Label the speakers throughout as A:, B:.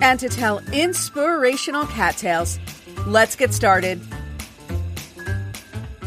A: and to tell inspirational cat tales. Let's get started.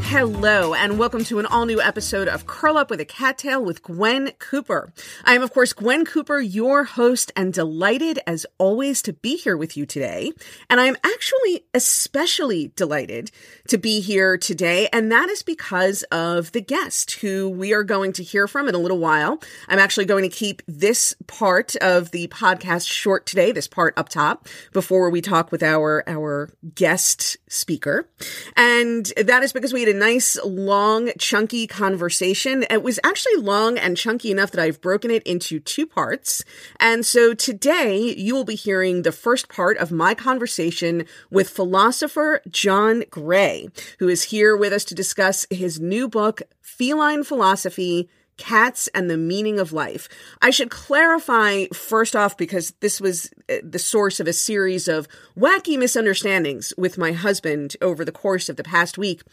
A: Hello, and welcome to an all new episode of Curl Up with a Cat Tale with Gwen Cooper. I am, of course, Gwen Cooper, your host, and delighted as always to be here with you today. And I am actually especially delighted to be here today, and that is because of the guest who we are going to hear from in a little while. I'm actually going to keep this part of the podcast short today, this part up top, before we talk with our, our guest speaker. And that is because we had nice, long, chunky conversation. It was actually long and chunky enough that I've broken it into two parts. And so today you will be hearing the first part of my conversation with philosopher John Gray, who is here with us to discuss his new book, Feline Philosophy cats and the meaning of life. I should clarify first off because this was uh, the source of a series of wacky misunderstandings with my husband over the course of the past week.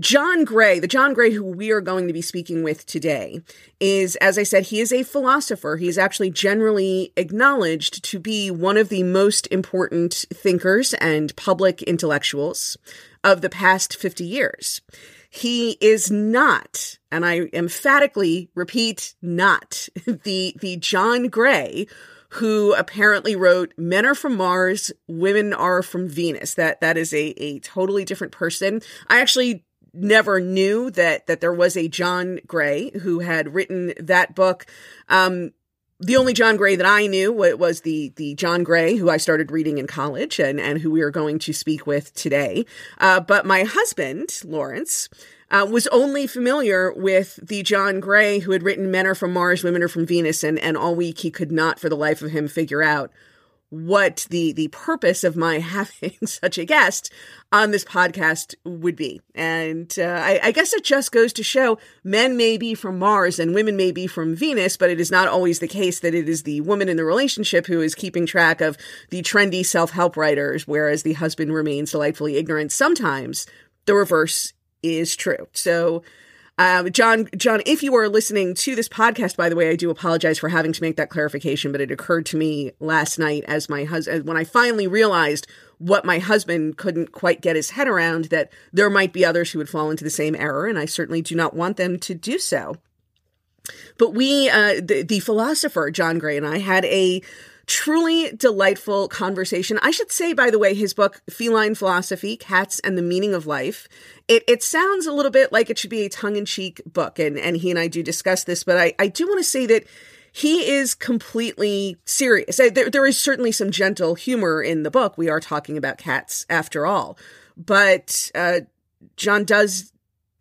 A: John Gray, the John Gray who we are going to be speaking with today, is, as I said, he is a philosopher. He is actually generally acknowledged to be one of the most important thinkers and public intellectuals of the past 50 years. He is not, and I emphatically repeat, not the, the John Gray who apparently wrote Men Are From Mars, Women Are From Venus. That that is a, a totally different person. I actually never knew that that there was a John Gray who had written that book. Um, the only John Gray that I knew was the the John Gray who I started reading in college and and who we are going to speak with today. Uh, but my husband Lawrence. Uh, was only familiar with the John Gray who had written Men Are From Mars, Women Are From Venus, and, and all week he could not for the life of him figure out what the the purpose of my having such a guest on this podcast would be. And uh, I, I, guess it just goes to show men may be from Mars and women may be from Venus, but it is not always the case that it is the woman in the relationship who is keeping track of the trendy self help writers, whereas the husband remains delightfully ignorant. Sometimes the reverse is true. So um, John, John, if you are listening to this podcast, by the way, I do apologize for having to make that clarification, but it occurred to me last night as my husband, when I finally realized what my husband couldn't quite get his head around, that there might be others who would fall into the same error, and I certainly do not want them to do so. But we, uh, the, the philosopher John Gray and I had a truly delightful conversation. I should say, by the way, his book, Feline Philosophy Cats and the Meaning of Life, it, it sounds a little bit like it should be a tongue in cheek book. And, and he and I do discuss this, but I, I do want to say that he is completely serious. There, there is certainly some gentle humor in the book. We are talking about cats after all. But uh, John does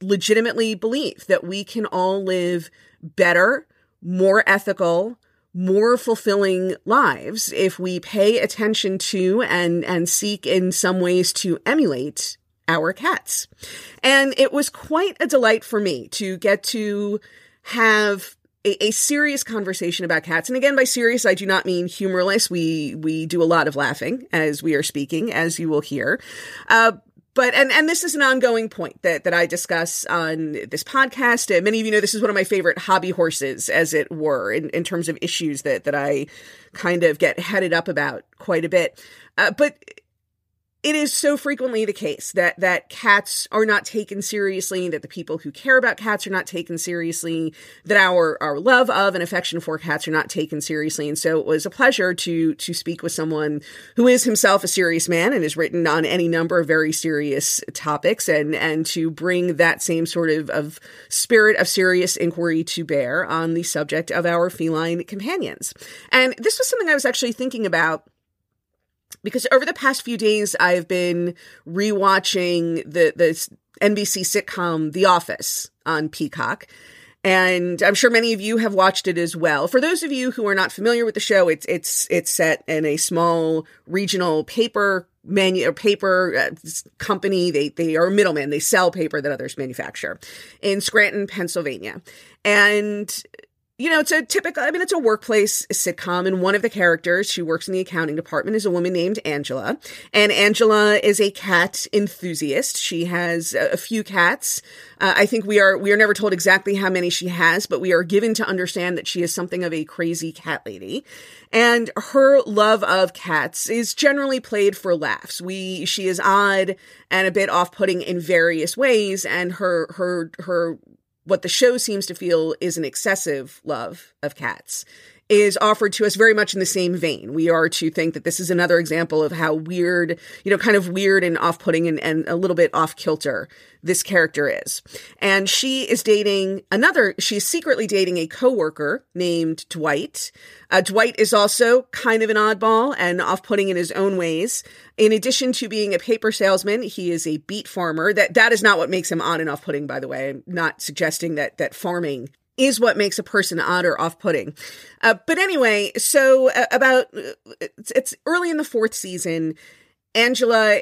A: legitimately believe that we can all live better, more ethical, more fulfilling lives if we pay attention to and and seek in some ways to emulate our cats. And it was quite a delight for me to get to have a, a, serious conversation about cats. And again, by serious, I do not mean humorless. We we do a lot of laughing as we are speaking, as you will hear. Uh, but and and this is an ongoing point that that I discuss on this podcast. And many of you know this is one of my favorite hobby horses, as it were, in, in terms of issues that that I kind of get headed up about quite a bit. Uh, but it is so frequently the case that that cats are not taken seriously that the people who care about cats are not taken seriously that our our love of and affection for cats are not taken seriously. And so it was a pleasure to to speak with someone who is himself a serious man and has written on any number of very serious topics and and to bring that same sort of of spirit of serious inquiry to bear on the subject of our feline companions. And this was something i was actually thinking about because over the past few days I've been rewatching the the NBC sitcom The Office on Peacock. and I'm sure many of you have watched it as well. For those of you who are not familiar with the show, it's it's it's set in a small regional paper manu or paper uh, company. They they are a middleman. They sell paper that others manufacture in Scranton, Pennsylvania, and you know, it's a typical, I mean, it's a workplace sitcom, and one of the characters, she works in the accounting department, is a woman named Angela. And Angela is a cat enthusiast. She has a few cats. Uh, I think we are, we are never told exactly how many she has, but we are given to understand that she is something of a crazy cat lady. And her love of cats is generally played for laughs. We, she is odd and a bit off-putting in various ways, and her, her, her what the show seems to feel is an excessive love of cats is offered to us very much in the same vein. We are to think that this is another example of how weird, you know, kind of weird and off putting and, and a little bit off kilter this character is. And she is dating another, she's secretly dating a coworker named Dwight. Uh, Dwight is also kind of an oddball and off putting in his own ways. In addition to being a paper salesman, he is a beet farmer. That, that is not what makes him odd and off putting, by the way. I'm not suggesting that, that farming is what makes a person odd or off-putting. Uh, but anyway, so uh, about it's, it's early in the fourth season. Angela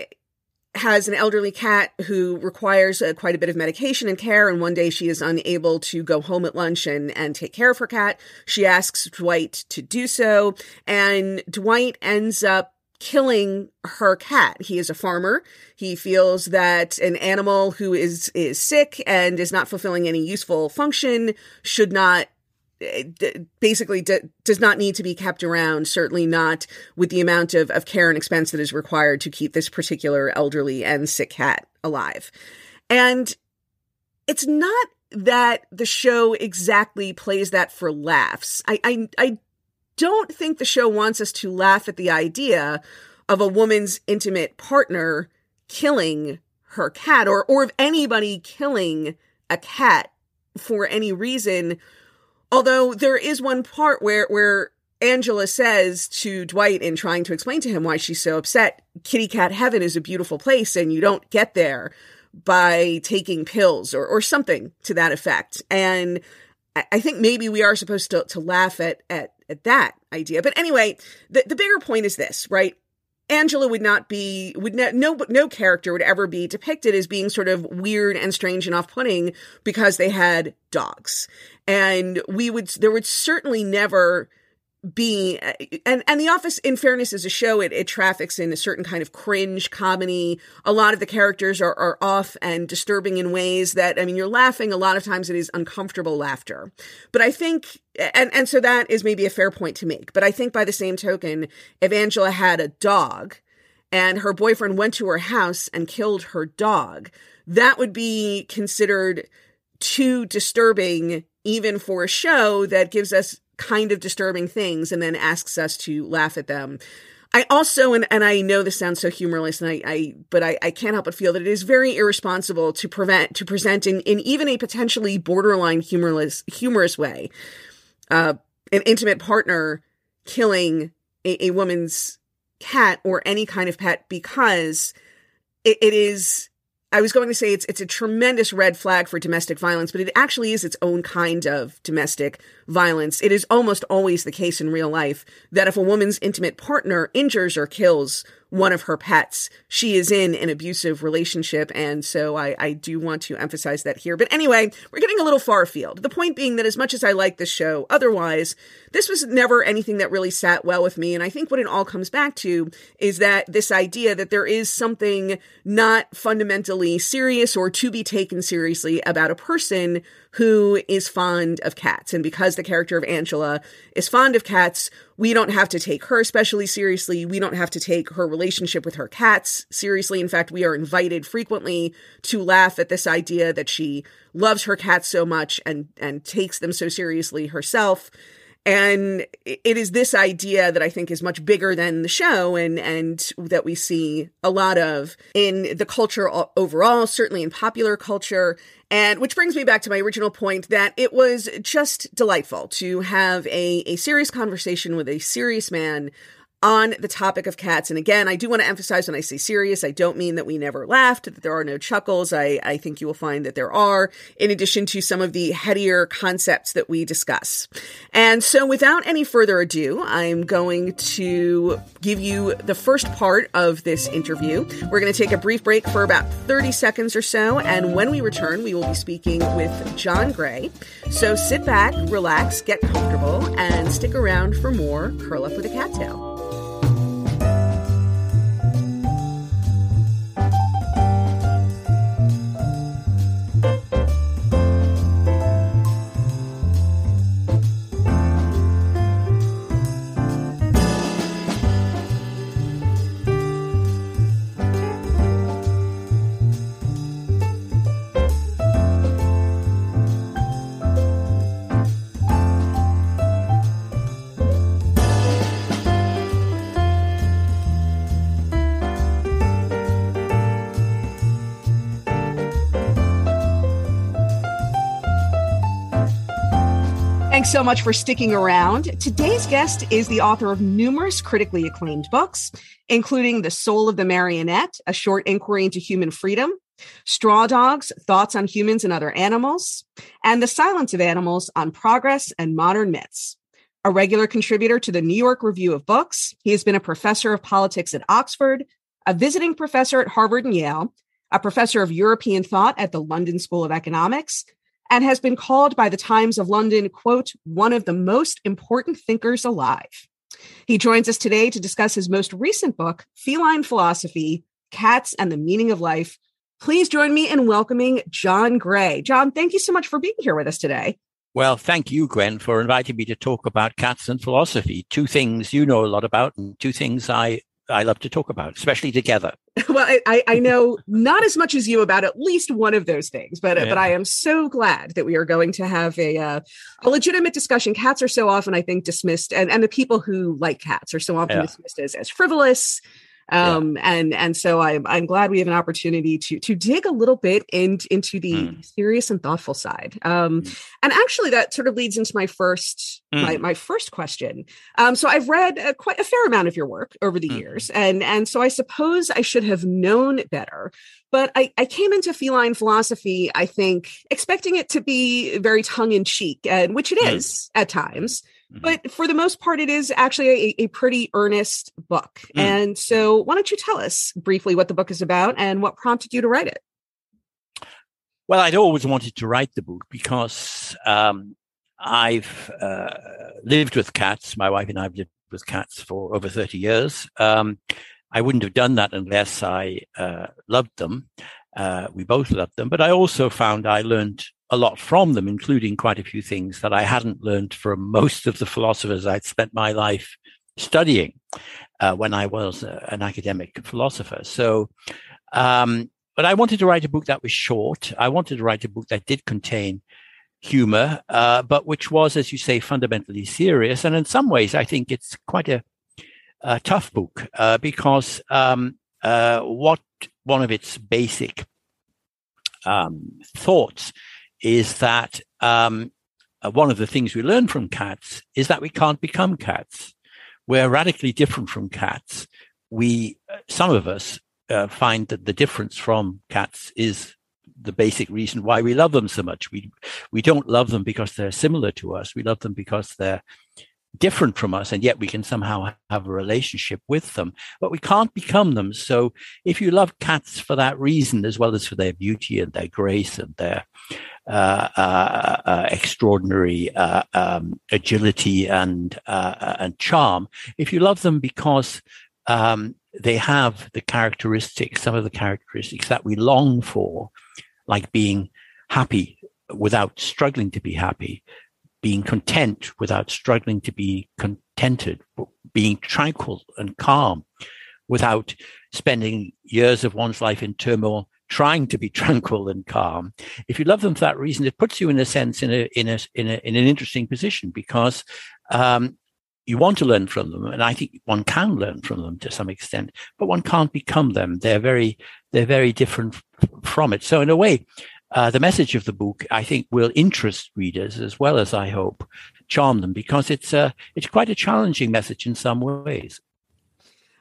A: has an elderly cat who requires uh, quite a bit of medication and care. And one day she is unable to go home at lunch and, and take care of her cat. She asks Dwight to do so. And Dwight ends up killing her cat. He is a farmer. He feels that an animal who is is sick and is not fulfilling any useful function should not eh, basically does not need to be kept around certainly not with the amount of, of care and expense that is required to keep this particular elderly and sick cat alive and it's not that the show exactly plays that for laughs i i, I don't think the show wants us to laugh at the idea of a woman's intimate partner killing her cat or or of anybody killing a cat for any reason. Although there is one part where where Angela says to Dwight in trying to explain to him why she's so upset kitty cat heaven is a beautiful place and you don't get there by taking pills or or something to that effect. And I think maybe we are supposed to, to laugh at, at, at that idea. But anyway, the, the bigger point is this, right? Angela would not be would ne- no no character would ever be depicted as being sort of weird and strange and off-putting because they had dogs. And we would there would certainly never be uh, and and the office in fairness is a show. It, it traffics in a certain kind of cringe comedy. A lot of the characters are, are off and disturbing in ways that i mean you're laughing. A lot of times it is uncomfortable laughter. But i think and and so that is maybe a fair point to make. But i think by the same token if angela had a dog and her boyfriend went to her house and killed her dog that would be considered too disturbing even for a show that gives us kind of disturbing things and then asks us to laugh at them. I also, and, and I know this sounds so humorless, and I, I but I, I can't help but feel that it is very irresponsible to prevent to present in, in even a potentially borderline humorless humorous way, uh, an intimate partner killing a, a woman's cat or any kind of pet because it, it is I was going to say it's it's a tremendous red flag for domestic violence, but it actually is its own kind of domestic violence. It is almost always the case in real life that if a woman's intimate partner injures or kills one of her pets. She is in an abusive relationship. And so I, I do want to emphasize that here. But anyway, we're getting a little far afield. The point being that as much as I like this show, otherwise, this was never anything that really sat well with me. And I think what it all comes back to is that this idea that there is something not fundamentally serious or to be taken seriously about a person who is fond of cats. And because the character of Angela is fond of cats, we don't have to take her especially seriously. We don't have to take her relationship with her cats seriously. In fact, we are invited frequently to laugh at this idea that she loves her cats so much and, and takes them so seriously herself. And it is this idea that I think is much bigger than the show and, and that we see a lot of in the culture overall, certainly in popular culture. And which brings me back to my original point that it was just delightful to have a, a serious conversation with a serious man on the topic of cats. And again, I do want to emphasize when I say serious, I don't mean that we never laughed, that there are no chuckles. I, I think you will find that there are, in addition to some of the headier concepts that we discuss. And so without any further ado, I'm going to give you the first part of this interview. We're going to take a brief break for about 30 seconds or so. And when we return, we will be speaking with John Gray. So sit back, relax, get comfortable, and stick around for more Curl Up with a Cat Tale. Thanks so much for sticking around. Today's guest is the author of numerous critically acclaimed books, including The Soul of the Marionette, a short inquiry into human freedom, Straw Dogs, Thoughts on Humans and Other Animals, and The Silence of Animals on Progress and Modern Myths. A regular contributor to the New York Review of Books, he has been a professor of politics at Oxford, a visiting professor at Harvard and Yale, a professor of European thought at the London School of Economics, and has been called by the Times of London, quote, one of the most important thinkers alive. He joins us today to discuss his most recent book, Feline Philosophy Cats and the Meaning of Life. Please join me in welcoming John Gray. John, thank you so much for being here with us today.
B: Well, thank you, Gwen, for inviting me to talk about cats and philosophy. Two things you know a lot about, and two things I I love to talk about, especially together.
A: well, I, I know not as much as you about at least one of those things, but yeah. but I am so glad that we are going to have a uh, a legitimate discussion. Cats are so often, I think, dismissed, and, and the people who like cats are so often yeah. dismissed as, as frivolous um, yeah. and and so I'm I'm glad we have an opportunity to to dig a little bit in, into the mm. serious and thoughtful side. Um, mm. and actually that sort of leads into my first mm. my my first question. Um, so I've read uh, quite a fair amount of your work over the mm. years, and and so I suppose I should have known better. But I, I came into feline philosophy, I think, expecting it to be very tongue in cheek, and which it is mm. at times. Mm-hmm. But for the most part, it is actually a, a pretty earnest book. Mm. And so, why don't you tell us briefly what the book is about and what prompted you to write it?
B: Well, I'd always wanted to write the book because um, I've uh, lived with cats. My wife and I have lived with cats for over 30 years. Um, I wouldn't have done that unless I uh, loved them. Uh, we both loved them, but I also found I learned a lot from them, including quite a few things that I hadn't learned from most of the philosophers I'd spent my life studying uh, when I was uh, an academic philosopher. So, um, but I wanted to write a book that was short. I wanted to write a book that did contain humor, uh, but which was, as you say, fundamentally serious. And in some ways, I think it's quite a, a tough book uh, because um, uh, what one of its basic um, thoughts is that um, uh, one of the things we learn from cats is that we can't become cats. We're radically different from cats. We, uh, some of us, uh, find that the difference from cats is the basic reason why we love them so much. We we don't love them because they're similar to us. We love them because they're different from us, and yet we can somehow have a relationship with them, but we can't become them. So if you love cats for that reason, as well as for their beauty and their grace and their uh, uh, uh, extraordinary uh, um, agility and uh, and charm, if you love them because um, they have the characteristics, some of the characteristics that we long for, like being happy without struggling to be happy, being content without struggling to be contented, being tranquil and calm without spending years of one's life in turmoil trying to be tranquil and calm. If you love them for that reason, it puts you in a sense in a in a in, a, in an interesting position because um, you want to learn from them, and I think one can learn from them to some extent, but one can't become them. They're very they're very different from it. So in a way, uh, the message of the book, I think, will interest readers as well as I hope charm them because it's a, it's quite a challenging message in some ways.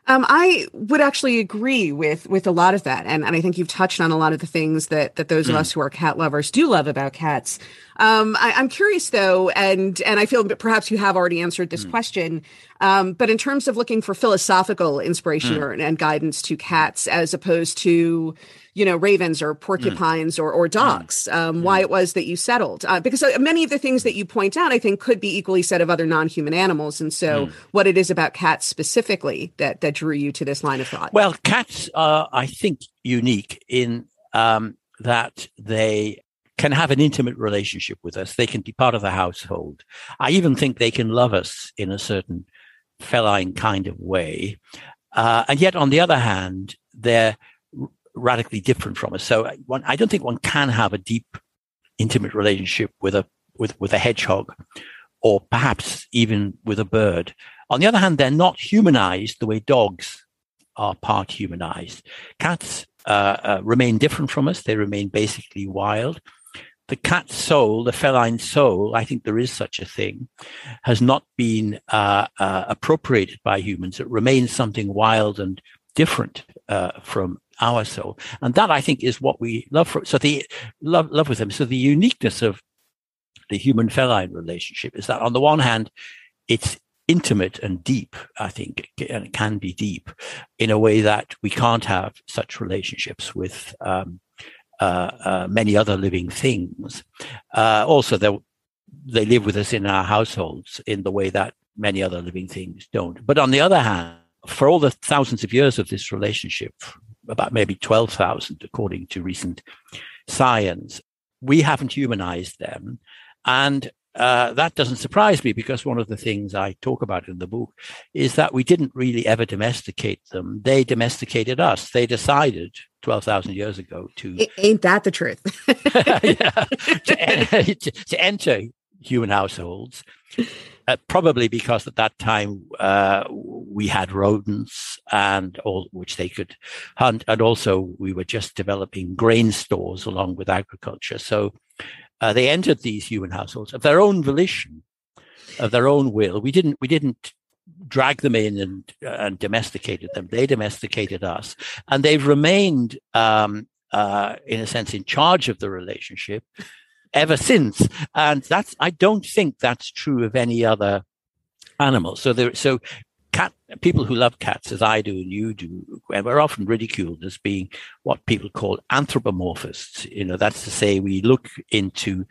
A: Um, I would actually agree with with a lot of that, and and I think you've touched on a lot of the things that that those mm. of us who are cat lovers do love about cats. Um, I, am curious though, and and I feel perhaps you have already answered this mm. question. Um, but in terms of looking for philosophical inspiration mm. or, and guidance to cats, as opposed to you know ravens or porcupines mm. or or dogs, um, why it was that you settled? Uh, because uh, many of the things that you point out, I think, could be equally said of other non-human animals. And so, what it is about cats specifically that that drew you to this line of thought?
B: Well, cats are, I think, unique in um, that they can have an intimate relationship with us. They can be part of the household. I even think they can love us in a certain feline kind of way. Uh, and yet, on the other hand, they're radically different from us. So one, I don't think one can have a deep, intimate relationship with a with with a hedgehog, or perhaps even with a bird. On the other hand, they're not humanized the way dogs are part humanized. Cats uh, uh, remain different from us. They remain basically wild the cat soul, the feline soul, I think there is such a thing, has not been uh, uh, appropriated by humans. It remains something wild and different uh, from our soul, and that I think is what we love. For, so the love love with them. So the uniqueness of the human feline relationship is that on the one hand, it's intimate and deep. I think, and it can be deep in a way that we can't have such relationships with. Um, many other living things. Uh, also, they live with us in our households in the way that many other living things don't. But on the other hand, for all the thousands of years of this relationship, about maybe 12,000 according to recent science, we haven't humanized them. And uh, that doesn't surprise me because one of the things I talk about in the book is that we didn't really ever domesticate them. They domesticated us. They decided 12,000 years ago to.
A: Ain't that the truth?
B: yeah, to, to, to, enter human households. Uh, probably because at that time uh, we had rodents and all which they could hunt, and also we were just developing grain stores along with agriculture. So uh, they entered these human households of their own volition, of their own will. We didn't we didn't drag them in and and domesticated them. They domesticated us, and they've remained, um, uh, in a sense, in charge of the relationship ever since. And that's I don't think that's true of any other animal. So there, so cat people who love cats as I do and you do, and we're often ridiculed as being what people call anthropomorphists. You know, that's to say we look into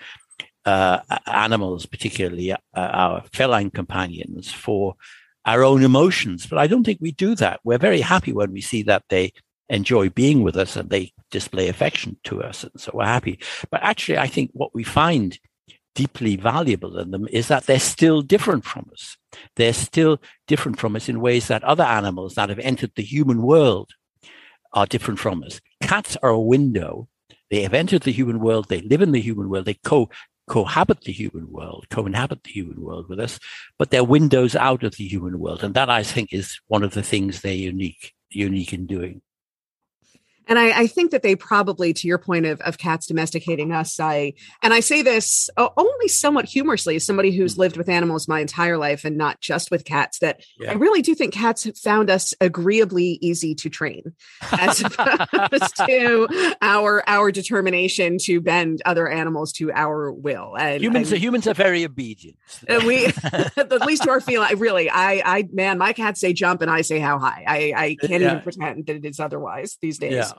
B: uh, animals, particularly uh, our feline companions, for our own emotions. But I don't think we do that. We're very happy when we see that they enjoy being with us and they display affection to us. And so we're happy. But actually, I think what we find deeply valuable in them is that they're still different from us. They're still different from us in ways that other animals that have entered the human world are different from us. Cats are a window. They have entered the human world. They live in the human world. They co cohabit the human world, co-inhabit the human world with us, but they're windows out of the human world. And that I think is one of the things they're unique, unique in doing.
A: And I, I, think that they probably, to your point of, of cats domesticating us, I and I say this uh, only somewhat humorously, as somebody who's mm. lived with animals my entire life and not just with cats, that yeah. I really do think cats have found us agreeably easy to train, as opposed to our our determination to bend other animals to our will.
B: And humans, I, humans are very obedient.
A: we, at least to our feeling, really, I, I, man, my cats say jump and I say how high. I, I can't yeah. even pretend that it is otherwise these days. Yeah.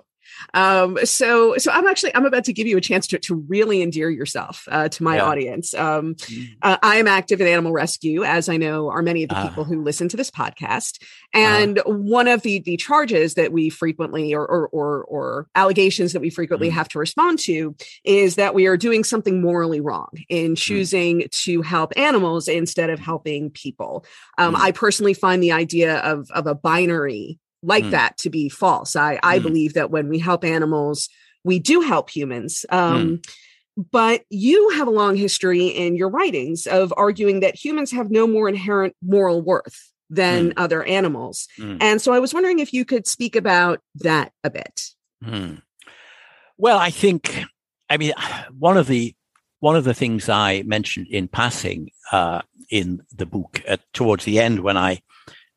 A: Um, so, so I'm actually I'm about to give you a chance to to really endear yourself uh, to my yeah. audience. Um, mm. uh, I am active in animal rescue, as I know are many of the uh, people who listen to this podcast. Uh-huh. And one of the the charges that we frequently or or or, or allegations that we frequently mm. have to respond to is that we are doing something morally wrong in mm. choosing mm. to help animals instead of helping people. Um, mm. I personally find the idea of of a binary like mm. that to be false. I, I mm. believe that when we help animals, we do help humans. Um, mm. But you have a long history in your writings of arguing that humans have no more inherent moral worth than mm. other animals. Mm. And so I was wondering if you could speak about that a bit. Mm.
B: Well, I think, I mean, one of the one of the things I mentioned in passing uh, in the book towards the end when I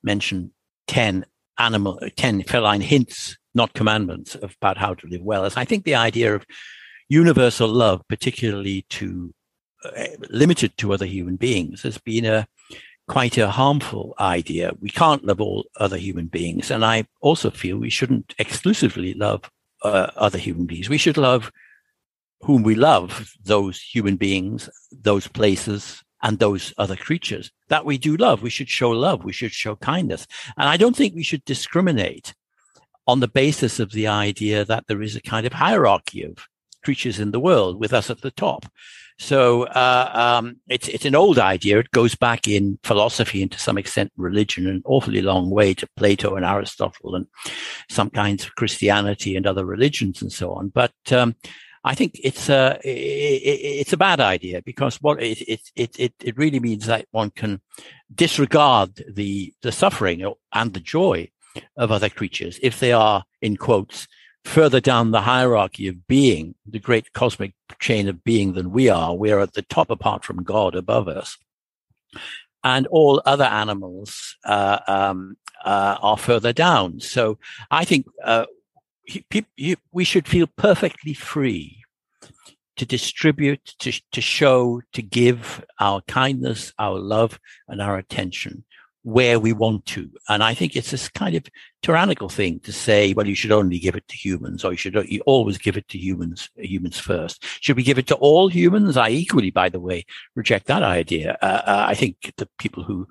B: mentioned 10 animal, 10 feline hints, not commandments, about how to live well. As I think the idea of universal love, particularly to uh, limited to other human beings, has been a quite a harmful idea. We can't love all other human beings, and I also feel we shouldn't exclusively love uh, other human beings. We should love whom we love, those human beings, those places, and those other creatures that we do love. We should show love. We should show kindness. And I don't think we should discriminate on the basis of the idea that there is a kind of hierarchy of creatures in the world with us at the top. So uh, um, it's it's an old idea. It goes back in philosophy and to some extent religion, an awfully long way to Plato and Aristotle and some kinds of Christianity and other religions and so on. But um, I think it's a it's a bad idea because what it it it it really means that one can disregard the the suffering and the joy of other creatures if they are in quotes further down the hierarchy of being, the great cosmic chain of being than we are. We are at the top apart from God above us. And all other animals uh, um, uh, are further down. So I think uh, we should feel perfectly free to distribute, to, to show, to give our kindness, our love, and our attention where we want to. And I think it's this kind of tyrannical thing to say, well, you should only give it to humans or you should you always give it to humans, humans first. Should we give it to all humans? I equally, by the way, reject that idea. Uh, uh, I think the people who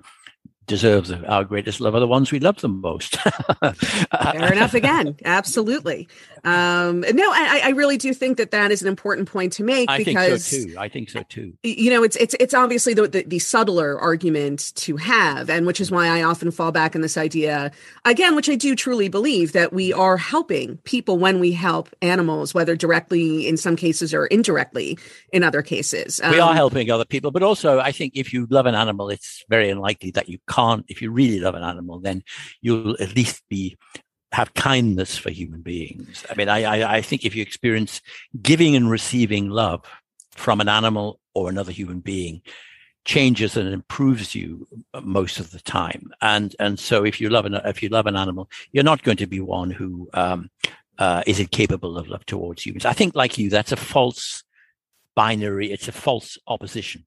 B: deserve our greatest love are the ones we love the most.
A: Fair enough. Again, absolutely. Um, no, I, I, really do think that that is an important point to make.
B: I
A: because,
B: think so too. I think so too.
A: You know, it's it's it's obviously the, the, the subtler argument to have, and which is why I often fall back on this idea again, which I do truly believe that we are helping people when we help animals, whether directly in some cases or indirectly in other cases.
B: Um, we are um, helping other people, but also I think if you love an animal, it's very unlikely that you can't. If you really love an animal, then you'll at least be have kindness for human beings. I mean, I, I, I, think if you experience giving and receiving love from an animal or another human being, changes and improves you most of the time. And and so if you love an if you love an animal, you're not going to be one who um, uh, is incapable of love towards humans. I think, like you, that's a false binary. It's a false opposition.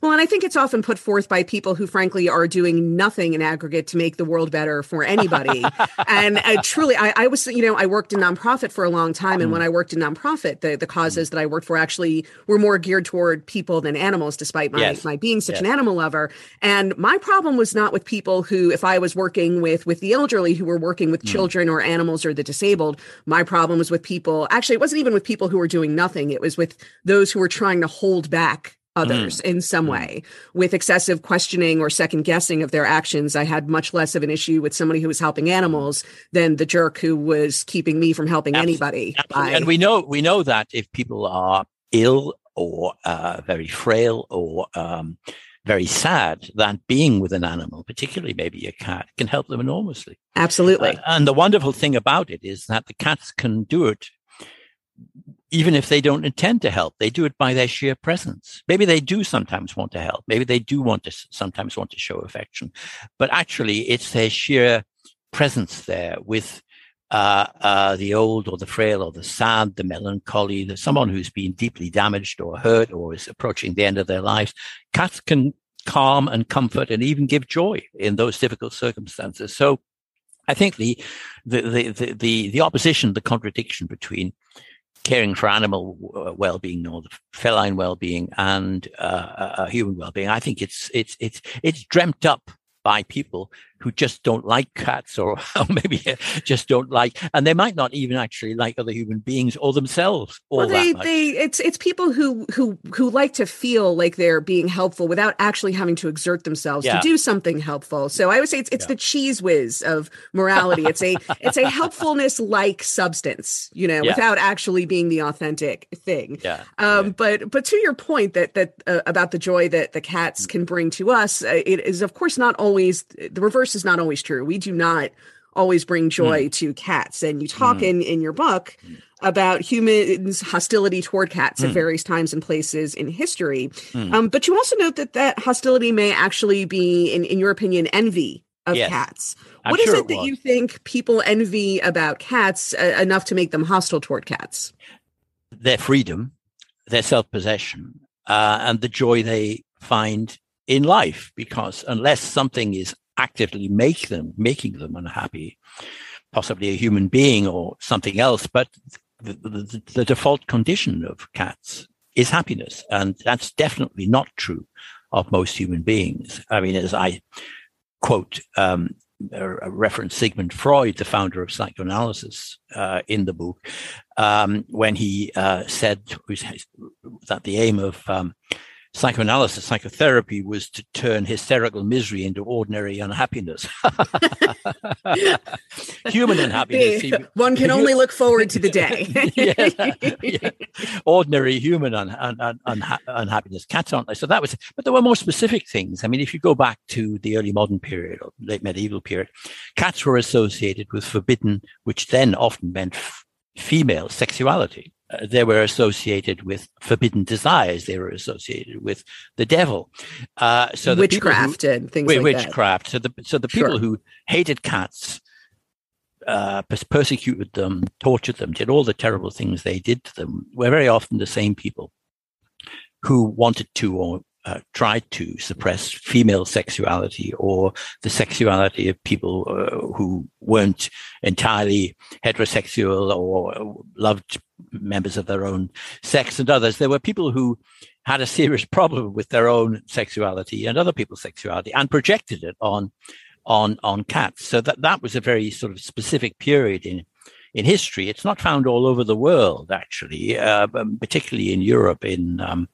A: Well, and I think it's often put forth by people who, frankly, are doing nothing in aggregate to make the world better for anybody. and uh, truly, I, I, was, you know, I worked in nonprofit for a long time. And when mm. I worked in nonprofit, the, the causes mm. that I worked for actually were more geared toward people than animals, despite my, yes. my being such yes. an animal lover. And my problem was not with people who, if I was working with, with the elderly who were working with mm. children or animals or the disabled, my problem was with people, actually, it wasn't even with people who were doing nothing. It was with those who were trying to hold back others mm. in some mm. way with excessive questioning or second guessing of their actions i had much less of an issue with somebody who was helping animals than the jerk who was keeping me from helping Absolutely. anybody
B: Absolutely. and we know we know that if people are ill or uh, very frail or um, very sad that being with an animal, particularly maybe a cat, can help them enormously.
A: Absolutely.
B: Uh, and the wonderful thing about it is that the cats can do it even if they don't intend to help, they do it by their sheer presence. Maybe they do sometimes want to help. Maybe they do want to sometimes want to show affection, but actually it's their sheer presence there with uh, uh, the old or the frail or the sad, the melancholy, the, someone who's been deeply damaged or hurt or is approaching the end of their lives. Cats can calm and comfort and even give joy in those difficult circumstances. So I think the, the, the, the, the opposition, the contradiction between caring for animal uh, well-being or the feline well-being and uh, uh, uh, human well-being. I think it's it's it's it's dreamt up by people who just don't like cats or, or, maybe just don't like and they might not even actually like other human beings or themselves
A: well, they, they it's it's people who who who like to feel like they're being helpful without actually having to exert themselves yeah. to do something helpful so i would say it's it's yeah. the cheese whiz of morality it's a it's a helpfulness like substance you know yeah. without actually being the authentic thing
B: yeah
A: um but but to your point that that uh, about the joy that the cats mm. can bring to us uh, it is of course not always the reverse reverse is not always true. We do not always bring joy mm. to cats. And you talk mm. in in your book about humans' hostility toward cats mm. at various times and places in history. Mm. Um, but you also note that that hostility may actually be, in, in your opinion, envy of yes. cats I'm what sure is it, it that you think people envy about cats uh, enough to make them hostile toward cats?
B: Their freedom, their self possession, uh, and the joy they find in life. Because unless something is actively make them making them unhappy, possibly a human being or something else, but the, the, the default condition of cats is happiness, and that's definitely not true of most human beings. I mean, as I quote um, reference Sigmund Freud, the founder of psychoanalysis, uh, in the book, um, when he uh, said that the aim of um, psychoanalysis, psychotherapy was to turn hysterical misery into ordinary unhappiness. Human unhappiness.
A: One can only look forward to the day.
B: yeah, yeah. Ordinary human un, un, un, unhappiness. Cats aren't they? So that was, but there were more specific things. I mean, if you go back to the early modern period or late medieval period, cats were associated with forbidden, which then often meant f- female sexuality. Uh, they were associated with forbidden desires. They were associated with the devil.
A: Uh, so the witchcraft who, and things like
B: witchcraft.
A: That.
B: So the so the people sure. who hated cats, uh, persecuted them, tortured them, did all the terrible things they did to them, were very often the same people who wanted to or uh, tried to suppress female sexuality or the sexuality of people uh, who weren't entirely heterosexual or loved members of their own sex and others. There were people who had a serious problem with their own sexuality and other people's sexuality and projected it on on on cats. So that that was a very sort of specific period in in history. It's not found all over the world, actually, uh, particularly in Europe in um,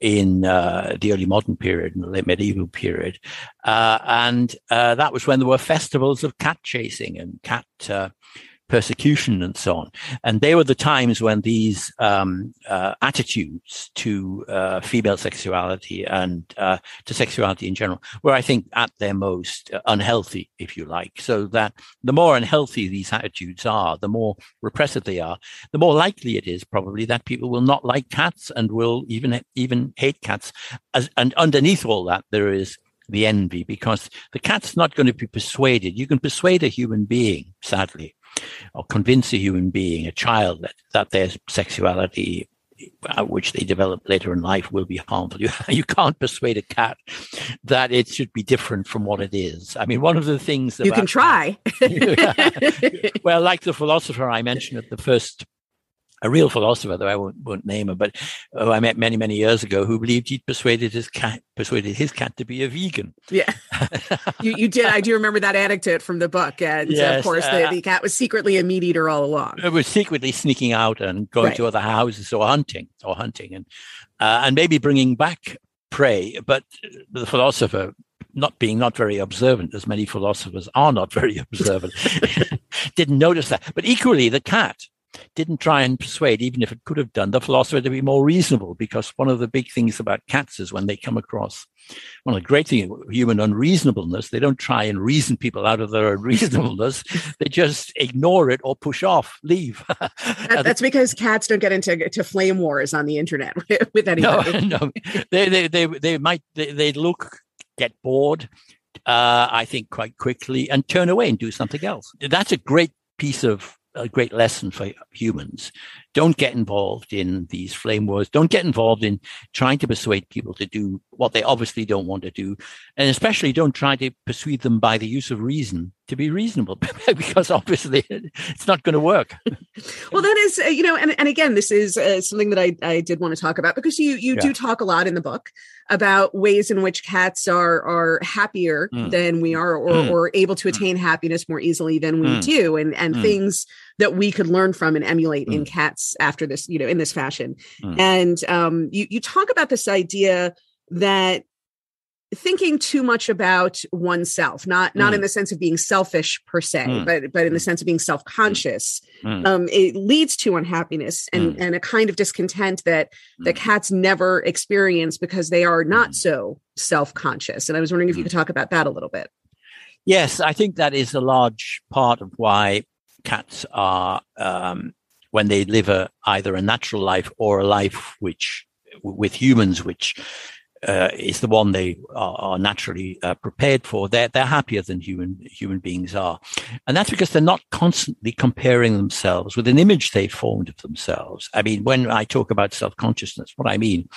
B: in uh, the early modern period and the late medieval period. Uh, and uh, that was when there were festivals of cat chasing and cat uh, persecution and so on. And they were the times when these um, uh, attitudes to uh, female sexuality and uh, to sexuality in general were, I think, at their most uh, unhealthy, if you like. So that the more unhealthy these attitudes are, the more repressive they are, the more likely it is probably that people will not like cats and will even even hate cats. As, and underneath all that, there is the envy because the cat's not going to be persuaded. You can persuade a human being, sadly, or convince a human being, a child, that, that their sexuality uh, which they develop later in life will be harmful. You, you can't persuade a cat that it should be different from what it is. I mean, one of the things that
A: you can try.
B: well, like the philosopher I mentioned at the first a real philosopher, though I won't, won't name him, but who I met many, many years ago, who believed he'd persuaded his cat, persuaded his cat to be a vegan.
A: Yeah, you, you did. I do remember that anecdote from the book, and yes, of course, uh, the, the, cat was secretly a meat eater all along.
B: It was secretly sneaking out and going right. to other houses or hunting, or hunting, and uh, and maybe bringing back prey. But the philosopher not being not very observant, as many philosophers are not very observant, didn't notice that. But equally, the cat didn't try and persuade, even if it could have done, the philosopher to be more reasonable. Because one of the big things about cats is when they come across one of the great things, human unreasonableness, they don't try and reason people out of their unreasonableness. they just ignore it or push off, leave.
A: that, that's because cats don't get into to flame wars on the internet with anybody.
B: No, no. They, they, they, they might, they, they look, get bored, uh, I think quite quickly and turn away and do something else. That's a great piece of a great lesson for humans. Don't get involved in these flame wars. Don't get involved in trying to persuade people to do what they obviously don't want to do. And especially don't try to persuade them by the use of reason to be reasonable because obviously it's not going to work.
A: well, that is, uh, you know, and, and again, this is uh, something that I, I did want to talk about because you, you yeah. do talk a lot in the book about ways in which cats are are happier mm. than we are or, mm. or able to mm. attain mm. happiness more easily than we mm. do and and mm. things that we could learn from and emulate in cats after this you know in this fashion and um you you talk about this idea that thinking too much about oneself not not mm. in the sense of being selfish per se mm. but but in the mm. sense of being self-conscious mm. um it leads to unhappiness and mm. and a kind of discontent that the mm. cats never experience because they are not so self-conscious and i was wondering if you could talk about that a little bit
B: yes i think that is a large part of why cats are um when they live a either a natural life or a life which with humans which uh, is the one they are, are naturally uh, prepared for. They're they're happier than human human beings are, and that's because they're not constantly comparing themselves with an image they've formed of themselves. I mean, when I talk about self consciousness, what I mean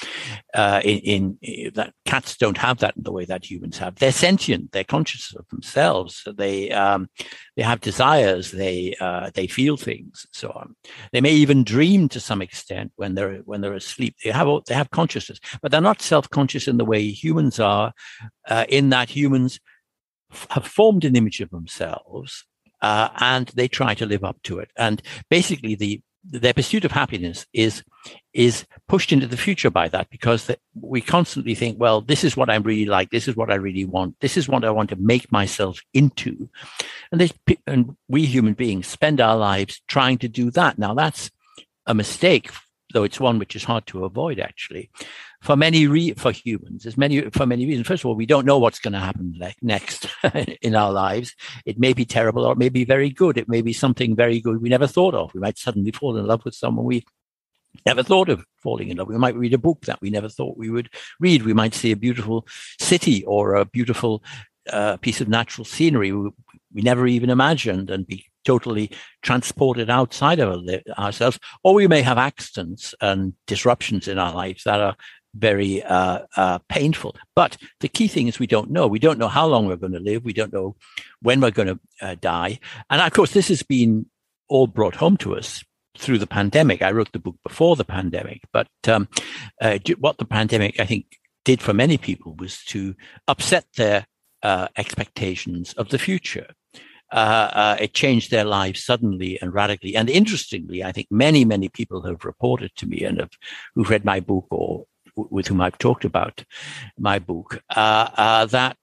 B: uh, in, in, that cats don't have that in the way that humans have. They're sentient. They're conscious of themselves. They um, they have desires. They uh, they feel things, so on. They may even dream to some extent when they're when they're asleep. They have they have consciousness, but they're not self conscious in the way humans are, uh, in that humans have formed an image of themselves uh, and they try to live up to it. And basically, the their pursuit of happiness is is pushed into the future by that because the, we constantly think, well, this is what I'm really like. This is what I really want. This is what I want to make myself into. And, this, and we human beings spend our lives trying to do that. Now, that's a mistake though it's one which is hard to avoid actually for many re- for humans there's many for many reasons. First of all we don't know what's going to happen next in our lives. It may be terrible or it may be very good. It may be something very good we never thought of. We might suddenly fall in love with someone we never thought of falling in love. We might read a book that we never thought we would read. We might see a beautiful city or a beautiful uh, piece of natural scenery we, we never even imagined and be totally transported outside of ourselves, or we may have accidents and disruptions in our lives that are very uh, uh, painful. But the key thing is we don't know. We don't know how long we're going to live. We don't know when we're going to uh, die. And of course, this has been all brought home to us through the pandemic. I wrote the book before the pandemic, but um, uh, what the pandemic, I think, did for many people was to upset their uh, expectations of the future uh, uh, it changed their lives suddenly and radically. And interestingly, I think many, many people have reported to me and have, who've read my book or with whom I've talked about my book, uh, uh that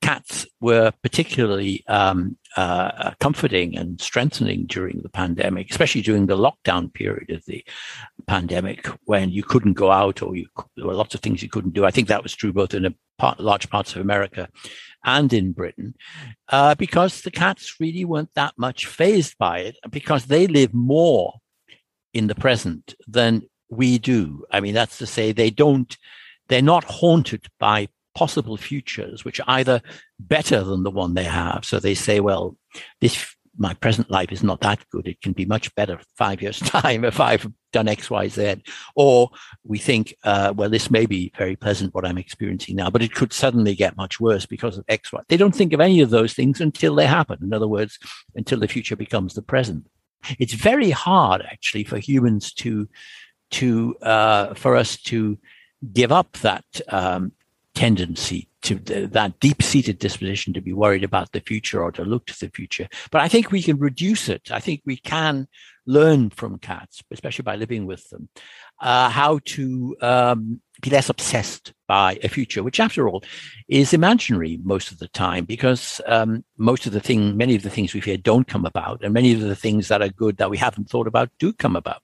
B: cats were particularly um, uh, comforting and strengthening during the pandemic, especially during the lockdown period of the pandemic when you couldn't go out or you, there were lots of things you couldn't do. I think that was true both in part, large parts of America and in Britain, uh, because the cats really weren't that much phased by it, because they live more in the present than we do. I mean, that's to say, they don't, they're not haunted by possible futures, which are either better than the one they have. So they say, well, this my present life is not that good. It can be much better five years' time if I've done X, Y, Z. Or we think, uh, well, this may be very pleasant what I'm experiencing now, but it could suddenly get much worse because of X, Y. They don't think of any of those things until they happen. In other words, until the future becomes the present. It's very hard, actually, for humans to, to, uh, for us to give up that um, tendency to that deep seated disposition to be worried about the future or to look to the future. But I think we can reduce it. I think we can learn from cats, especially by living with them, uh, how to um, be less obsessed by a future, which after all is imaginary most of the time because um, most of the thing, many of the things we fear don't come about and many of the things that are good that we haven't thought about do come about.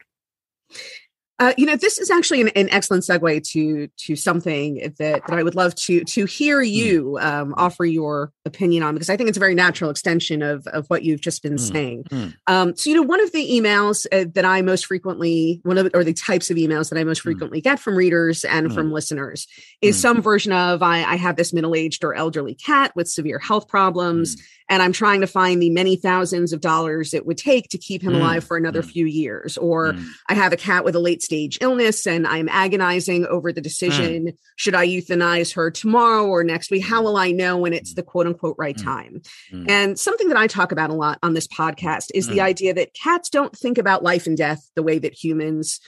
A: Uh, you know, this is actually an, an, excellent segue to to something that, that I would love to to hear hmm. you um, offer your opinion on because I think it's a very natural extension of of what you've just been mm. saying. Mm. Um, so, you know, one of the emails uh, that I most frequently one of or the types of emails that I most hmm. frequently mm. get from readers and from hmm. listeners is some version of I, I have this middle aged or elderly cat with severe health problems and I'm trying to find the many thousands of dollars it would take to keep him alive for another few years. Or. I have a cat with a late stage illness and I'm agonizing over the mm. decision hmm. should I euthanize her tomorrow or next week? How hmm. will I know when it's mm. the quote unquote right mm. time? Hmm. And something that I talk about a lot on this podcast is the idea that cats don't think about life and death the way that humans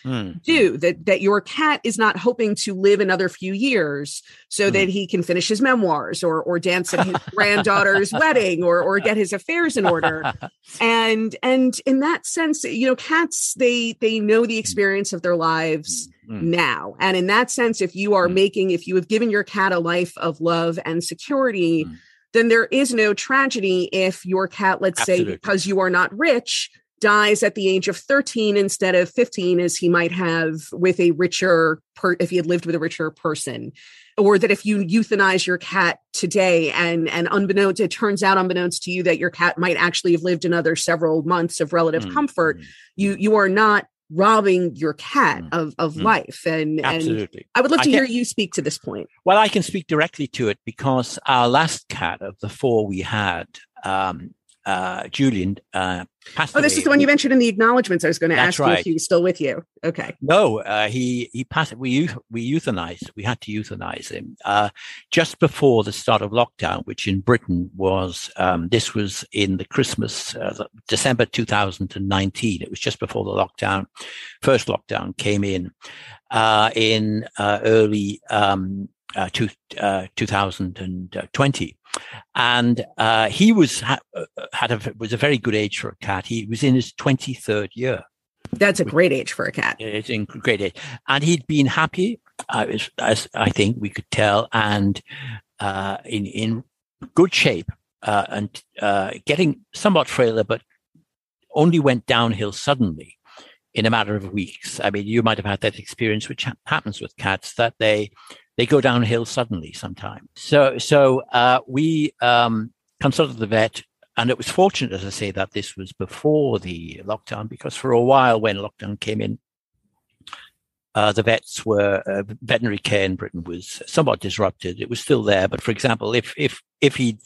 A: do, that, that your cat is not hoping to live another few years so that he can finish his memoirs or, or dance at his granddaughter's wedding or or get his affairs in order and and in that sense you know cats they they know the experience of their lives mm-hmm. now and in that sense if you are mm-hmm. making if you have given your cat a life of love and security mm-hmm. then there is no tragedy if your cat let's Absolutely. say because you are not rich dies at the age of 13 instead of 15 as he might have with a richer per if he had lived with a richer person or that if you euthanize your cat today and and unbeknownst it turns out unbeknownst to you that your cat might actually have lived another several months of relative mm-hmm. comfort you you are not robbing your cat mm. of, of mm. life. And,
B: Absolutely.
A: and I would love to hear you speak to this point.
B: Well, I can speak directly to it because our last cat of the four we had, um, uh, Julian uh, passed
A: Oh, this
B: away.
A: is the one you mentioned in the acknowledgments. I was going to
B: That's
A: ask you if he was still with you. Okay.
B: No, uh, he he passed. We we euthanized. We had to euthanize him uh, just before the start of lockdown, which in Britain was um, this was in the Christmas uh, December 2019. It was just before the lockdown, first lockdown came in uh, in uh, early um, uh, two, uh, 2020 and uh, he was ha- had a was a very good age for a cat. He was in his twenty third year.
A: That's a great age for a cat.
B: It's in great age, and he'd been happy, uh, as, as, I think we could tell, and uh, in in good shape, uh, and uh, getting somewhat frailer, but only went downhill suddenly in a matter of weeks. I mean, you might have had that experience, which ha- happens with cats, that they they go downhill suddenly sometimes. So, so uh, we um, consulted the vet, and it was fortunate, as I say, that this was before the lockdown, because for a while when lockdown came in, uh, the vets were uh, veterinary care in Britain was somewhat disrupted. It was still there, but for example, if if if he'd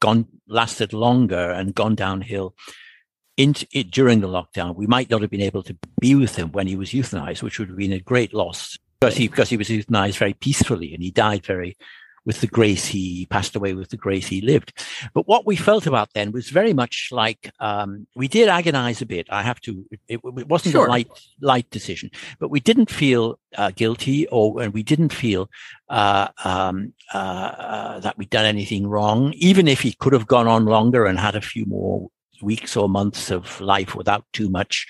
B: gone lasted longer and gone downhill. In, it, during the lockdown, we might not have been able to be with him when he was euthanized, which would have been a great loss because he because he was euthanized very peacefully and he died very with the grace he passed away with the grace he lived. But what we felt about then was very much like um, we did agonize a bit. I have to. It, it wasn't sure. a light light decision, but we didn't feel uh, guilty or and we didn't feel uh, um, uh, uh that we'd done anything wrong. Even if he could have gone on longer and had a few more weeks or months of life without too much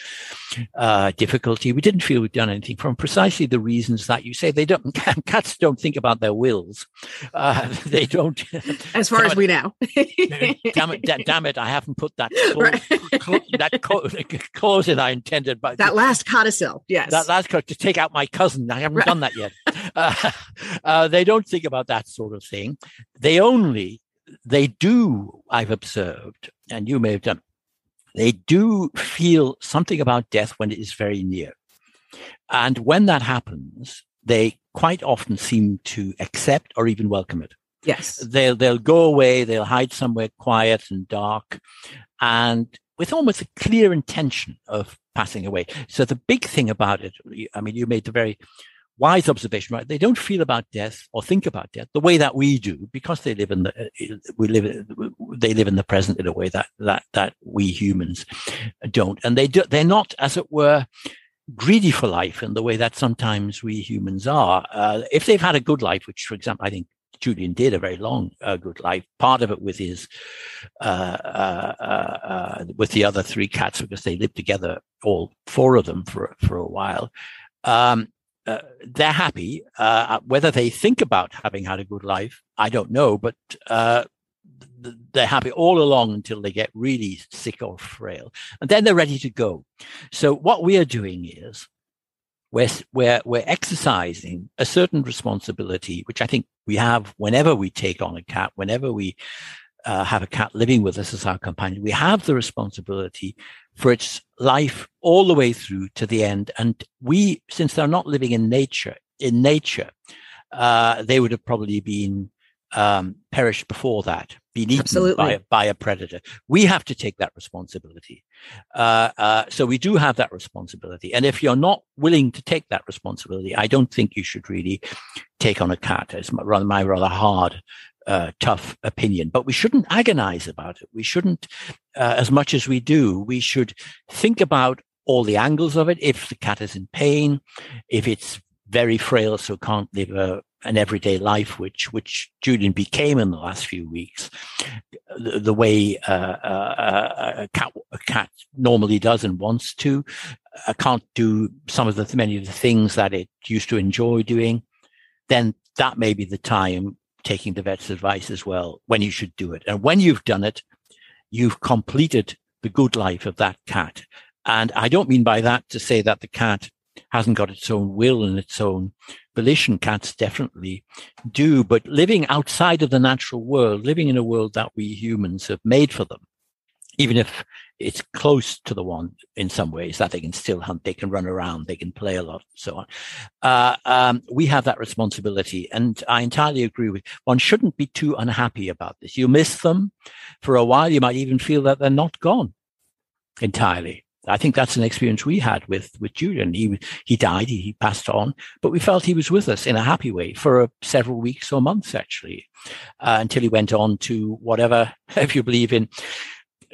B: uh, difficulty. We didn't feel we'd done anything from precisely the reasons that you say. They don't. Cats don't think about their wills. Uh, they don't.
A: As far as
B: it,
A: we know.
B: damn it! Da, damn it! I haven't put that clo- right. clo- that co- clause I intended. But
A: that last codicil, yes.
B: That last to take out my cousin. I haven't right. done that yet. Uh, uh, they don't think about that sort of thing. They only they do, I've observed, and you may have done, they do feel something about death when it is very near. And when that happens, they quite often seem to accept or even welcome it.
A: Yes.
B: They'll they'll go away, they'll hide somewhere quiet and dark, and with almost a clear intention of passing away. So the big thing about it, I mean, you made the very wise observation, right? They don't feel about death or think about death the way that we do because they live in the, we live, they live in the present in a way that, that, that we humans don't. And they do, they're not, as it were, greedy for life in the way that sometimes we humans are. Uh, if they've had a good life, which, for example, I think Julian did a very long, uh, good life. Part of it with his, uh, uh, uh, uh with the other three cats because they lived together, all four of them for for a while. Um, uh, they're happy. Uh, whether they think about having had a good life, I don't know, but uh, they're happy all along until they get really sick or frail, and then they're ready to go. So what we are doing is we're we're we're exercising a certain responsibility, which I think we have whenever we take on a cat, whenever we uh, have a cat living with us as our companion, we have the responsibility for its life all the way through to the end. And we, since they're not living in nature, in nature, uh, they would have probably been um, perished before that, been eaten by, by a predator. We have to take that responsibility. Uh, uh, so we do have that responsibility. And if you're not willing to take that responsibility, I don't think you should really take on a cat. It's my rather, my rather hard uh, tough opinion, but we shouldn't agonize about it. We shouldn't, uh, as much as we do, we should think about all the angles of it. If the cat is in pain, if it's very frail, so can't live a, an everyday life, which which Julian became in the last few weeks, the, the way uh, uh, a cat a cat normally does and wants to, uh, can't do some of the many of the things that it used to enjoy doing, then that may be the time taking the vet's advice as well when you should do it. And when you've done it, you've completed the good life of that cat. And I don't mean by that to say that the cat hasn't got its own will and its own volition. Cats definitely do, but living outside of the natural world, living in a world that we humans have made for them, even if it's close to the one in some ways that they can still hunt, they can run around, they can play a lot, and so on. Uh, um, we have that responsibility, and I entirely agree with. One shouldn't be too unhappy about this. You miss them for a while. You might even feel that they're not gone entirely. I think that's an experience we had with with Julian. He he died, he, he passed on, but we felt he was with us in a happy way for a, several weeks or months actually, uh, until he went on to whatever, if you believe in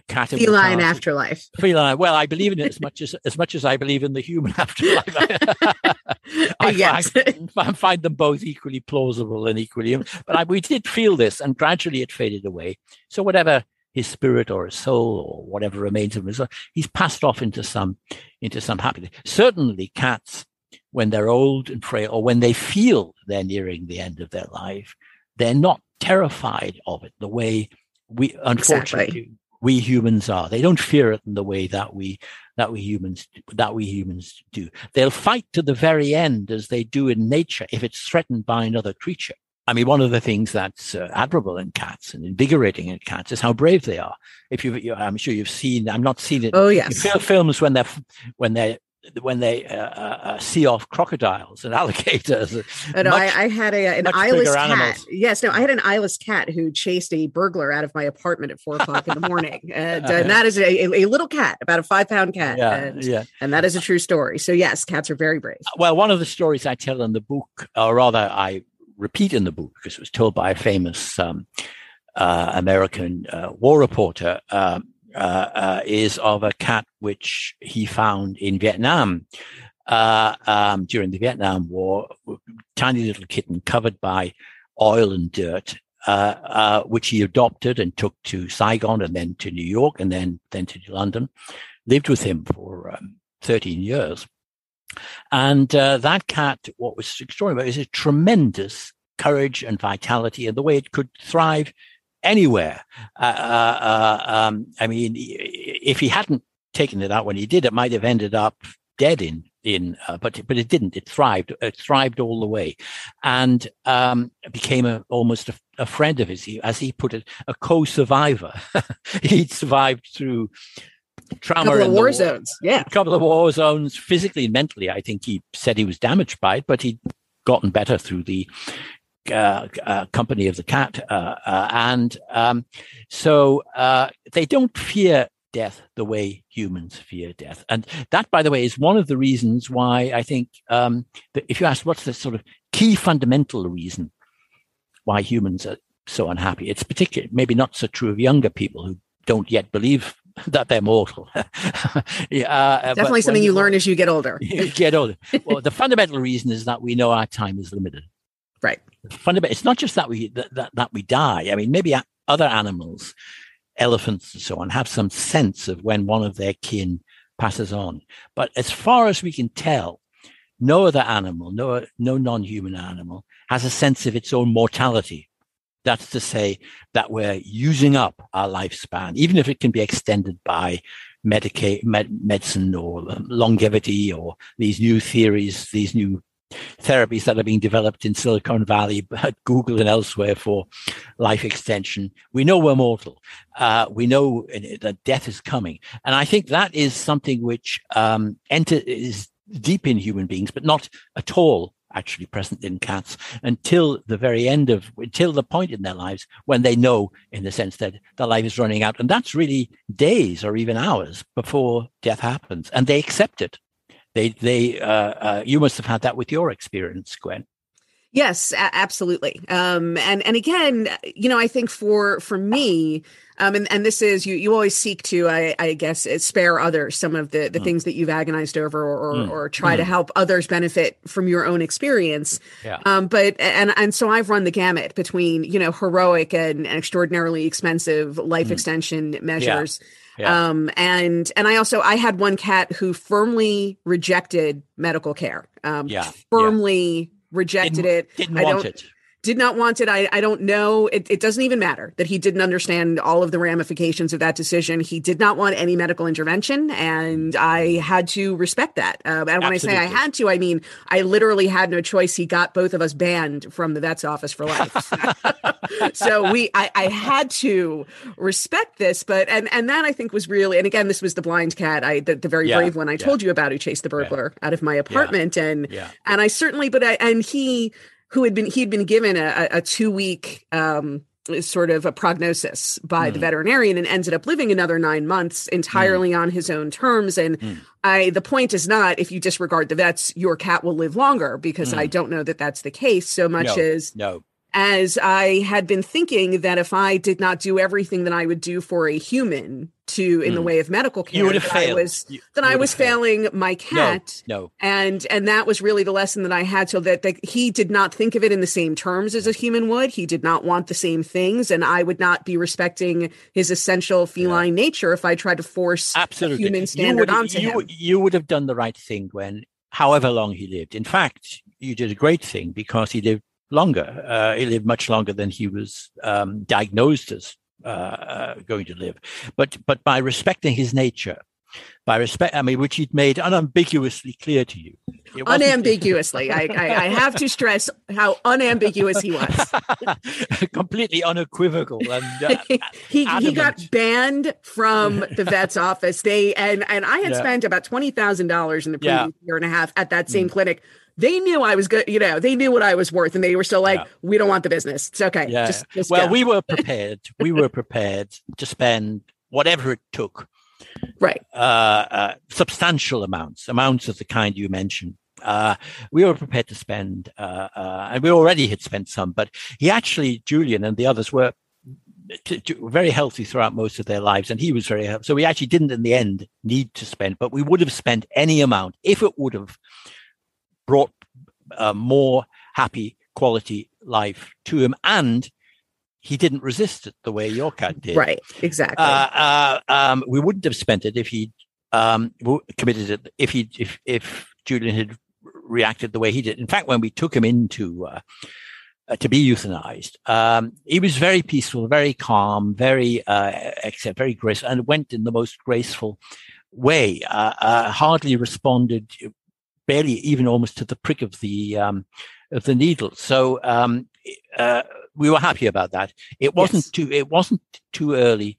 A: cat feline afterlife.
B: Feline. Well, I believe in it as much as as much as I believe in the human afterlife. I,
A: yes.
B: find, I find them both equally plausible and equally. But I, we did feel this, and gradually it faded away. So whatever his spirit or his soul or whatever remains of him, he's passed off into some into some happiness. Certainly, cats when they're old and frail, or when they feel they're nearing the end of their life, they're not terrified of it the way we unfortunately exactly we humans are. They don't fear it in the way that we that we humans that we humans do. They'll fight to the very end as they do in nature if it's threatened by another creature. I mean, one of the things that's uh, admirable in cats and invigorating in cats is how brave they are. If you, I'm sure you've seen, I'm not seen it.
A: Oh yes,
B: films when they're when they're when they uh, uh, uh, see off crocodiles and alligators.
A: No, much, I, I, had a, an eyeless cat. Animals. Yes, no, I had an eyeless cat who chased a burglar out of my apartment at four o'clock in the morning. And, and that is a, a, little cat, about a five pound cat.
B: Yeah,
A: and,
B: yeah.
A: and that is a true story. So, yes, cats are very brave.
B: Well, one of the stories I tell in the book, or rather, I repeat in the book because it was told by a famous um, uh, American uh, war reporter. Um, uh, uh, is of a cat which he found in Vietnam uh, um, during the Vietnam War, tiny little kitten covered by oil and dirt, uh, uh, which he adopted and took to Saigon and then to New York and then then to London. Lived with him for um, 13 years. And uh, that cat, what was extraordinary, about is a tremendous courage and vitality and the way it could thrive anywhere. Uh, uh, uh, um, I mean, if he hadn't taken it out when he did, it might have ended up dead in in uh, but but it didn't. It thrived it thrived all the way and um, became a, almost a, a, friend of his. He, as he put it a co-survivor. He'd survived through trauma
A: couple of war, war zones yeah.
B: a couple of war zones physically and mentally. I think he said he was damaged by it but he'd gotten better through the uh, uh, company of the cat, uh, uh and um, so uh, they don't fear death the way humans fear death. And that, by the way, is one of the reasons why I think um, that if you ask what's the sort of key fundamental reason why humans are so unhappy, it's particularly maybe not so true of younger people who don't yet believe that they're mortal.
A: yeah, uh, Definitely something you learn as you get older.
B: you get older. Well, the fundamental reason is that we know our time is limited.
A: Right.
B: Fundamental. It's not just that we that, that, that we die. I mean, maybe other animals, elephants and so on, have some sense of when one of their kin passes on. But as far as we can tell, no other animal, no no non-human animal, has a sense of its own mortality. That's to say that we're using up our lifespan, even if it can be extended by medica- med- medicine or longevity or these new theories, these new therapies that are being developed in Silicon Valley, at Google and elsewhere for life extension. We know we're mortal. Uh, we know that death is coming. And I think that is something which um, enter, is deep in human beings, but not at all actually present in cats until the very end of until the point in their lives when they know in the sense that their life is running out and that's really days or even hours before death happens and they accept it they, they, uh, uh, you must have had that with your experience, Gwen.
A: Yes, a- absolutely. Um, and and again, you know, I think for for me, um, and and this is you you always seek to, I, I guess, uh, spare others some of the the mm. things that you've agonized over, or or, mm. or try mm. to help others benefit from your own experience.
B: Yeah.
A: Um, but and and so I've run the gamut between you know heroic and, and extraordinarily expensive life mm. extension measures. Yeah yeah. Um, and and I also I had one cat who firmly rejected medical care. Um,
B: yeah.
A: firmly yeah. rejected
B: didn't,
A: it.
B: Didn't I want it.
A: Did not want it. I, I don't know. It, it doesn't even matter that he didn't understand all of the ramifications of that decision. He did not want any medical intervention, and I had to respect that. Um, and when Absolutely. I say I had to, I mean I literally had no choice. He got both of us banned from the vet's office for life. so we, I, I had to respect this, but and and that I think was really, and again, this was the blind cat, I the, the very yeah. brave one I told you about who chased the burglar yeah. out of my apartment, and yeah. and I certainly, but I and he who had been he'd been given a, a two week um, sort of a prognosis by mm. the veterinarian and ended up living another nine months entirely mm. on his own terms. And mm. I, the point is not if you disregard the vets, your cat will live longer because I mm. don't know that that's the case so much
B: no,
A: as
B: no.
A: As I had been thinking that if I did not do everything that I would do for a human, to in mm. the way of medical care.
B: You would have failed.
A: I was,
B: you,
A: then I was failing my cat.
B: No, no,
A: And and that was really the lesson that I had. So that, that he did not think of it in the same terms as a human would. He did not want the same things, and I would not be respecting his essential feline yeah. nature if I tried to force
B: Absolutely.
A: human standard
B: you would,
A: onto
B: you,
A: him.
B: You would have done the right thing when, however long he lived. In fact, you did a great thing because he lived longer. Uh, he lived much longer than he was um, diagnosed as uh, uh, going to live. But but by respecting his nature, by respect, I mean, which he'd made unambiguously clear to you.
A: Unambiguously, I, I, I, have to stress how unambiguous he was.
B: Completely unequivocal and uh,
A: he he got banned from the vet's office. They and and I had yeah. spent about twenty thousand dollars in the previous yeah. year and a half at that same mm. clinic they knew I was good. You know, they knew what I was worth, and they were still like, yeah. "We don't want the business. It's okay."
B: Yeah. Just, just well, go. we were prepared. we were prepared to spend whatever it took.
A: Right.
B: Uh, uh, substantial amounts, amounts of the kind you mentioned. Uh, we were prepared to spend, uh, uh, and we already had spent some, but he actually, Julian and the others were to, to, very healthy throughout most of their lives, and he was very healthy. So we actually didn't, in the end, need to spend, but we would have spent any amount if it would have brought a more happy quality life to him and he didn't resist it the way your cat did.
A: Right, exactly.
B: Uh, uh, um, we wouldn't have spent it if he um, committed it. If he, if if Julian had reacted the way he did. In fact, when we took him into uh, uh to be euthanized, um, he was very peaceful, very calm, very uh, except very graceful, and went in the most graceful way. Uh, hardly responded barely even almost to the prick of the um, of the needle. So um, uh, we were happy about that. It wasn't yes. too it wasn't too early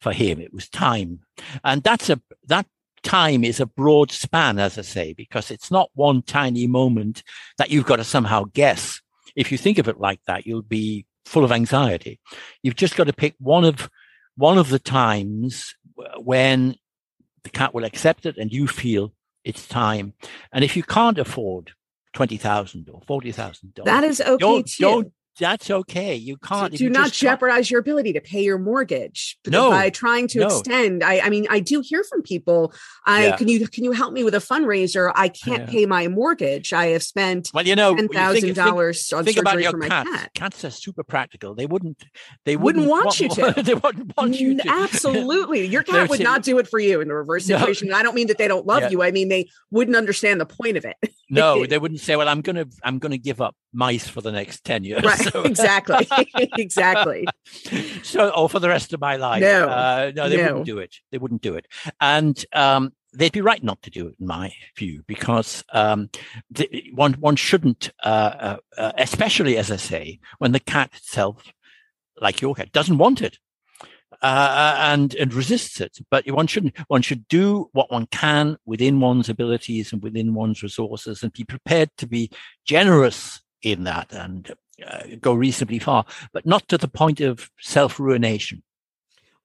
B: for him. It was time, and that's a that time is a broad span, as I say, because it's not one tiny moment that you've got to somehow guess. If you think of it like that, you'll be full of anxiety. You've just got to pick one of one of the times when the cat will accept it and you feel it's time. And if you can't afford twenty thousand or forty thousand dollars,
A: that is okay
B: don't,
A: too.
B: Don't that's okay. You can't.
A: do not jeopardize your ability to pay your mortgage no, by trying to no. extend. I, I mean, I do hear from people. I yeah. can you can you help me with a fundraiser? I can't yeah. pay my mortgage. I have spent
B: well, you know,
A: ten thousand dollars on
B: think
A: surgery for my
B: cats.
A: cat.
B: Cats are super practical. They wouldn't. They
A: wouldn't,
B: wouldn't
A: want, you to.
B: they wouldn't want you to.
A: Absolutely, your cat would not do it for you in the reverse situation. I don't mean that they don't love yeah. you. I mean they wouldn't understand the point of it.
B: No, they wouldn't say, "Well, I'm gonna I'm gonna give up mice for the next ten years."
A: Right. So. exactly. exactly.
B: So, or for the rest of my life.
A: No,
B: uh, no, they no. wouldn't do it. They wouldn't do it. And um, they'd be right not to do it, in my view, because um, the, one one shouldn't, uh, uh, uh, especially as I say, when the cat itself, like your cat, doesn't want it. Uh, and and resists it, but one shouldn't. One should do what one can within one's abilities and within one's resources, and be prepared to be generous in that and uh, go reasonably far, but not to the point of self ruination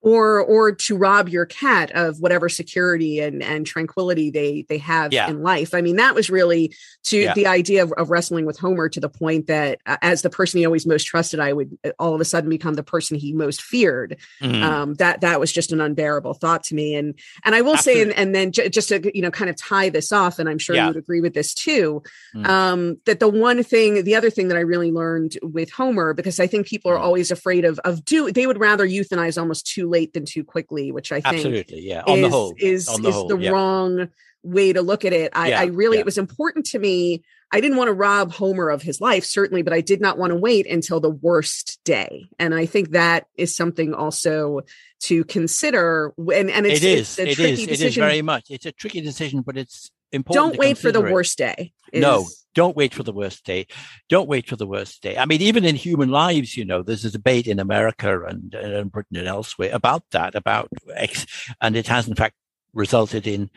A: or or to rob your cat of whatever security and and tranquility they they have yeah. in life i mean that was really to yeah. the idea of, of, wrestling with homer to the point that uh, as the person he always most trusted i would uh, all of a sudden become the person he most feared mm. um, that that was just an unbearable thought to me and and i will Absolutely. say and, and then j- just to you know kind of tie this off and i'm sure yeah. you would agree with this too mm. um, that the one thing the other thing that i really learned with homer because i think people are mm. always afraid of of do they would rather euthanize almost too late than too quickly, which I think
B: absolutely, yeah, on
A: is,
B: the whole,
A: is
B: the
A: is
B: whole,
A: the
B: yeah.
A: wrong way to look at it. I, yeah, I really, yeah. it was important to me I didn't want to rob Homer of his life, certainly, but I did not want to wait until the worst day. And I think that is something also to consider. And, and it's,
B: it is,
A: it's
B: it is, it is very much. It's a tricky decision, but it's important.
A: Don't wait for the
B: it.
A: worst day.
B: Is... No, don't wait for the worst day. Don't wait for the worst day. I mean, even in human lives, you know, there's a debate in America and, and Britain and elsewhere about that, about X, and it has in fact resulted in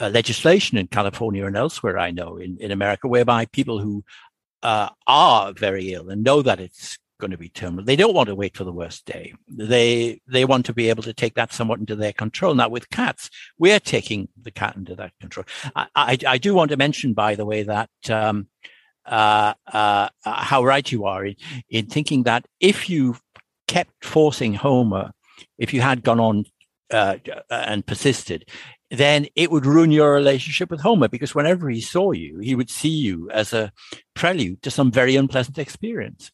B: uh, legislation in California and elsewhere, I know, in, in America, whereby people who uh, are very ill and know that it's going to be terminal, they don't want to wait for the worst day. They they want to be able to take that somewhat into their control. Now, with cats, we're taking the cat into that control. I, I, I do want to mention, by the way, that um, uh, uh, how right you are in, in thinking that if you kept forcing Homer, if you had gone on uh, and persisted, then it would ruin your relationship with Homer because whenever he saw you, he would see you as a prelude to some very unpleasant experience.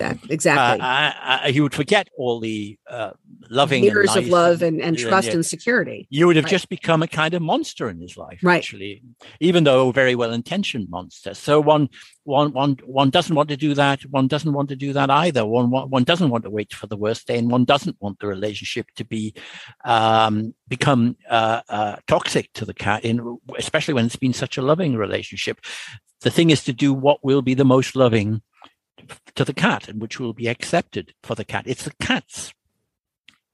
A: Exactly.
B: Uh, he would forget all the uh, loving
A: years
B: nice
A: of love and, and, and trust and, and security.
B: You would have right. just become a kind of monster in his life,
A: right.
B: actually, even though a very well intentioned monster. So one, one, one, one doesn't want to do that. One doesn't want to do that either. One, one doesn't want to wait for the worst day, and one doesn't want the relationship to be um, become uh, uh toxic to the cat, in, especially when it's been such a loving relationship. The thing is to do what will be the most loving to the cat and which will be accepted for the cat. It's the cat's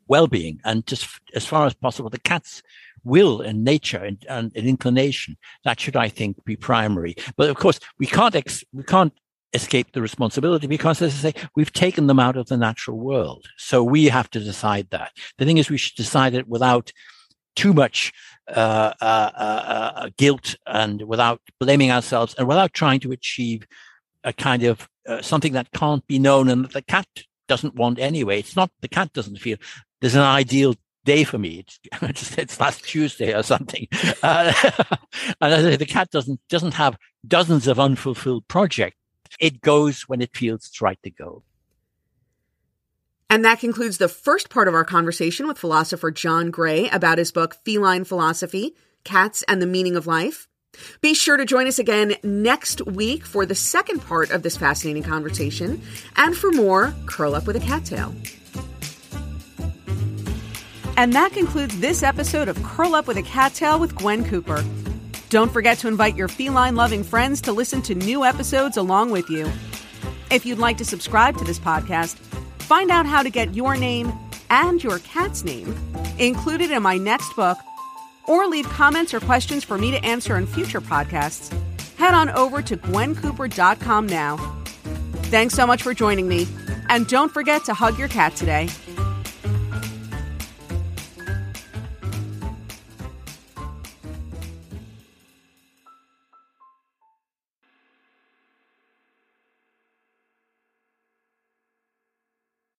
B: well-being and just as far as possible, the cat's will and nature and, and, and inclination. That should, I think, be primary. But of course, we can't ex- we can't escape the responsibility because, as I say, we've taken them out of the natural world. So we have to decide that. The thing is, we should decide it without too much uh, uh, uh, uh guilt and without blaming ourselves and without trying to achieve a kind of uh, something that can't be known and the cat doesn't want anyway. It's not the cat doesn't feel there's an ideal day for me. It's it's, it's last Tuesday or something, uh, and the cat doesn't doesn't have dozens of unfulfilled projects. It goes when it feels it's right to go.
A: And that concludes the first part of our conversation with philosopher John Gray about his book Feline Philosophy: Cats and the Meaning of Life. Be sure to join us again next week for the second part of this fascinating conversation and for more Curl Up with a Cat Tale. And that concludes this episode of Curl Up with a Cat Tale with Gwen Cooper. Don't forget to invite your feline loving friends to listen to new episodes along with you. If you'd like to subscribe to this podcast, find out how to get your name and your cat's name included in my next book or leave comments or questions for me to answer in future podcasts, head on over to gwencooper.com now. Thanks so much for joining me, and don't forget to hug your cat today.